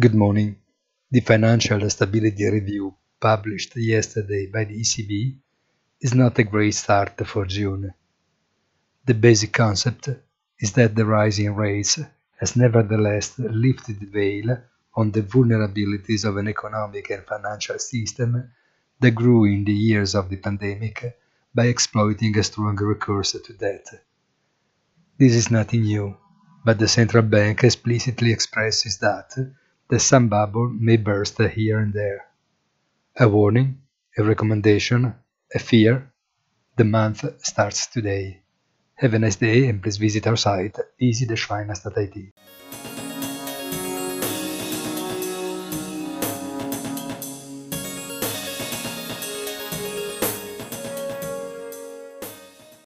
Good morning. The Financial Stability Review published yesterday by the ECB is not a great start for June. The basic concept is that the rise in rates has nevertheless lifted the veil on the vulnerabilities of an economic and financial system that grew in the years of the pandemic by exploiting a strong recourse to debt. This is nothing new, but the central bank explicitly expresses that the sun bubble may burst here and there. A warning, a recommendation, a fear. The month starts today. Have a nice day and please visit our site easythefinance.it.